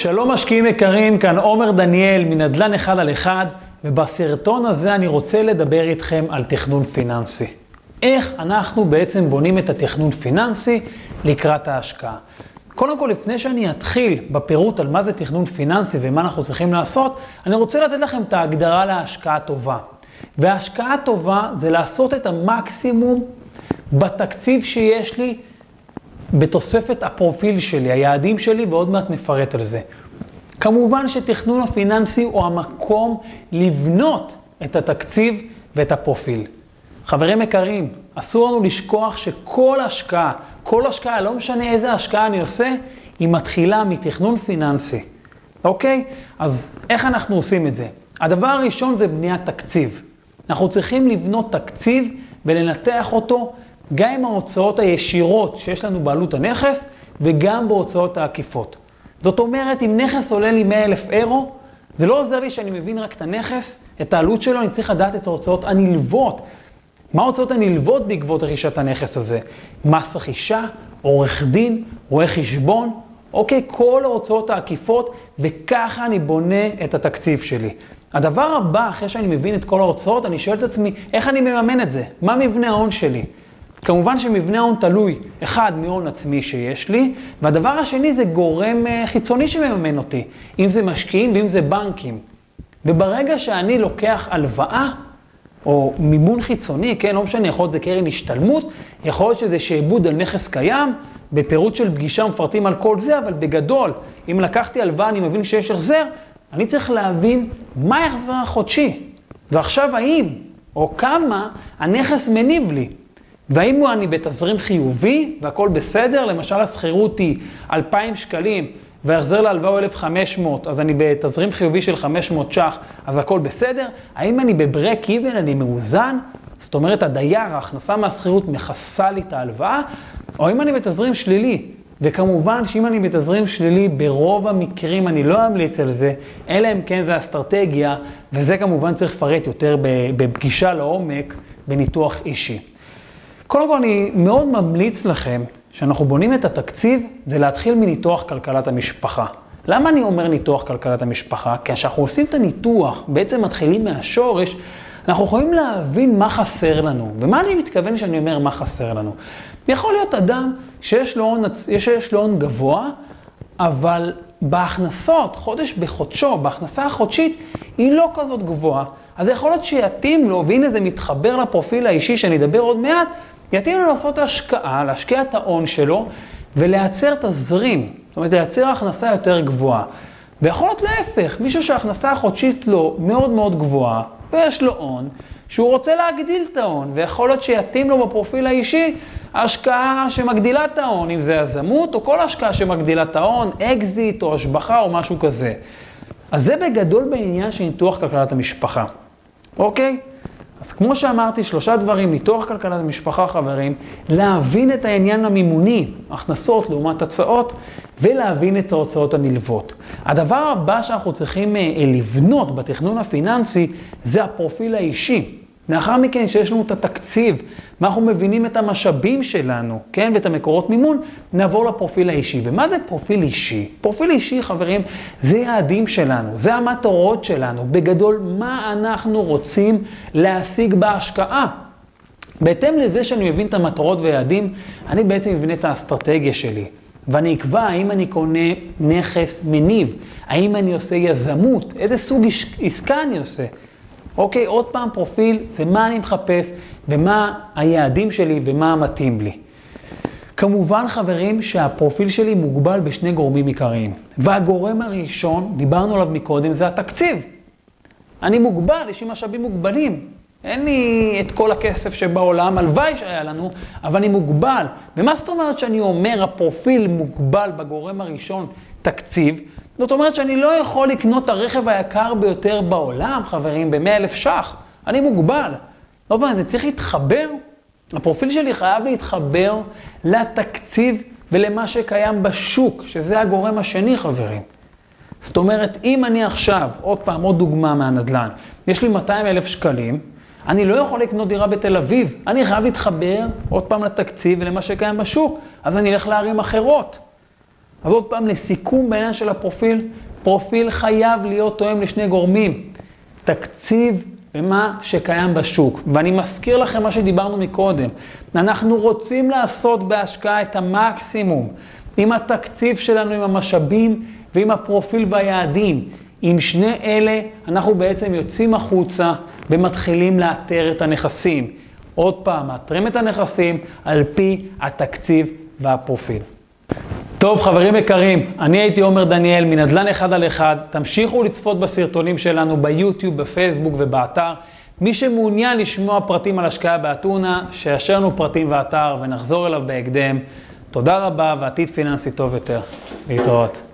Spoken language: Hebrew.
שלום משקיעים יקרים, כאן עומר דניאל מנדל"ן אחד על אחד, ובסרטון הזה אני רוצה לדבר איתכם על תכנון פיננסי. איך אנחנו בעצם בונים את התכנון פיננסי לקראת ההשקעה. קודם כל, לפני שאני אתחיל בפירוט על מה זה תכנון פיננסי ומה אנחנו צריכים לעשות, אני רוצה לתת לכם את ההגדרה להשקעה טובה. והשקעה טובה זה לעשות את המקסימום בתקציב שיש לי בתוספת הפרופיל שלי, היעדים שלי, ועוד מעט נפרט על זה. כמובן שתכנון הפיננסי הוא המקום לבנות את התקציב ואת הפרופיל. חברים יקרים, אסור לנו לשכוח שכל השקעה, כל השקעה, לא משנה איזה השקעה אני עושה, היא מתחילה מתכנון פיננסי. אוקיי? אז איך אנחנו עושים את זה? הדבר הראשון זה בניית תקציב. אנחנו צריכים לבנות תקציב ולנתח אותו גם עם ההוצאות הישירות שיש לנו בעלות הנכס וגם בהוצאות העקיפות. זאת אומרת, אם נכס עולה לי 100 אלף אירו, זה לא עוזר לי שאני מבין רק את הנכס, את העלות שלו, אני צריך לדעת את ההוצאות הנלוות. מה ההוצאות הנלוות בעקבות רכישת הנכס הזה? מס רכישה, עורך דין, רואה חשבון, אוקיי? כל ההוצאות העקיפות, וככה אני בונה את התקציב שלי. הדבר הבא, אחרי שאני מבין את כל ההוצאות, אני שואל את עצמי, איך אני מממן את זה? מה מבנה ההון שלי? כמובן שמבנה ההון תלוי, אחד, מהון עצמי שיש לי, והדבר השני זה גורם אה, חיצוני שמממן אותי, אם זה משקיעים ואם זה בנקים. וברגע שאני לוקח הלוואה, או מימון חיצוני, כן, לא משנה, יכול להיות זה קרן השתלמות, יכול להיות שזה שעבוד על נכס קיים, בפירוט של פגישה מפרטים על כל זה, אבל בגדול, אם לקחתי הלוואה, אני מבין שיש החזר, אני צריך להבין מה ההחזר החודשי, ועכשיו האם, או כמה, הנכס מניב לי. והאם אני בתזרים חיובי והכל בסדר, למשל השכירות היא 2,000 שקלים וההחזר להלוואה הוא 1,500, אז אני בתזרים חיובי של 500 ש"ח, אז הכל בסדר? האם אני בברק איבן, אני מאוזן? זאת אומרת, הדייר, ההכנסה מהשכירות מכסה לי את ההלוואה, או אם אני בתזרים שלילי? וכמובן שאם אני בתזרים שלילי, ברוב המקרים אני לא אמליץ על זה, אלא אם כן זה אסטרטגיה, וזה כמובן צריך לפרט יותר בפגישה לעומק, בניתוח אישי. קודם כל, אני מאוד ממליץ לכם, כשאנחנו בונים את התקציב, זה להתחיל מניתוח כלכלת המשפחה. למה אני אומר ניתוח כלכלת המשפחה? כי כשאנחנו עושים את הניתוח, בעצם מתחילים מהשורש, אנחנו יכולים להבין מה חסר לנו. ומה אני מתכוון כשאני אומר מה חסר לנו? יכול להיות אדם שיש לו הון, שיש לו הון גבוה, אבל בהכנסות, חודש בחודשו, בהכנסה החודשית, היא לא כזאת גבוהה. אז יכול להיות שיתאים לו, והנה זה מתחבר לפרופיל האישי שאני אדבר עוד מעט, יתאים לו לעשות השקעה, להשקיע את ההון שלו ולייצר תזרים, זאת אומרת לייצר הכנסה יותר גבוהה. ויכול להיות להפך, מישהו שההכנסה החודשית לו מאוד מאוד גבוהה ויש לו הון, שהוא רוצה להגדיל את ההון, ויכול להיות שיתאים לו בפרופיל האישי השקעה שמגדילה את ההון, אם זה יזמות או כל השקעה שמגדילה את ההון, אקזיט או השבחה או משהו כזה. אז זה בגדול בעניין של ניתוח כלכלת המשפחה, אוקיי? אז כמו שאמרתי, שלושה דברים, ניתוח כלכלת המשפחה, חברים, להבין את העניין המימוני, הכנסות לעומת הוצאות, ולהבין את ההוצאות הנלוות. הדבר הבא שאנחנו צריכים אה, לבנות בתכנון הפיננסי, זה הפרופיל האישי. לאחר מכן, שיש לנו את התקציב, ואנחנו מבינים את המשאבים שלנו, כן, ואת המקורות מימון, נעבור לפרופיל האישי. ומה זה פרופיל אישי? פרופיל אישי, חברים, זה יעדים שלנו, זה המטרות שלנו. בגדול, מה אנחנו רוצים להשיג בהשקעה? בהתאם לזה שאני מבין את המטרות והיעדים, אני בעצם מבין את האסטרטגיה שלי. ואני אקבע האם אני קונה נכס מניב, האם אני עושה יזמות, איזה סוג עסקה אני עושה. אוקיי, עוד פעם פרופיל, זה מה אני מחפש ומה היעדים שלי ומה מתאים לי. כמובן, חברים, שהפרופיל שלי מוגבל בשני גורמים עיקריים. והגורם הראשון, דיברנו עליו מקודם, זה התקציב. אני מוגבל, יש לי משאבים מוגבלים. אין לי את כל הכסף שבעולם, הלוואי שהיה לנו, אבל אני מוגבל. ומה זאת אומרת שאני אומר, הפרופיל מוגבל בגורם הראשון, תקציב? זאת אומרת שאני לא יכול לקנות את הרכב היקר ביותר בעולם, חברים, ב-100 אלף ש"ח. אני מוגבל. לא יודע, זה צריך להתחבר. הפרופיל שלי חייב להתחבר לתקציב ולמה שקיים בשוק, שזה הגורם השני, חברים. זאת אומרת, אם אני עכשיו, עוד פעם, עוד דוגמה מהנדל"ן, יש לי 200 אלף שקלים, אני לא יכול לקנות דירה בתל אביב. אני חייב להתחבר עוד פעם לתקציב ולמה שקיים בשוק, אז אני אלך לערים אחרות. אז עוד פעם, לסיכום בעניין של הפרופיל, הפרופיל חייב להיות תואם לשני גורמים. תקציב ומה שקיים בשוק. ואני מזכיר לכם מה שדיברנו מקודם. אנחנו רוצים לעשות בהשקעה את המקסימום. עם התקציב שלנו, עם המשאבים ועם הפרופיל והיעדים. עם שני אלה אנחנו בעצם יוצאים החוצה ומתחילים לאתר את הנכסים. עוד פעם, מאתרים את הנכסים על פי התקציב והפרופיל. טוב, חברים יקרים, אני הייתי עומר דניאל מנדל"ן אחד על אחד. תמשיכו לצפות בסרטונים שלנו ביוטיוב, בפייסבוק ובאתר. מי שמעוניין לשמוע פרטים על השקעה באתונה, שיאשר לנו פרטים ואתר ונחזור אליו בהקדם. תודה רבה ועתיד פיננסי טוב יותר. להתראות.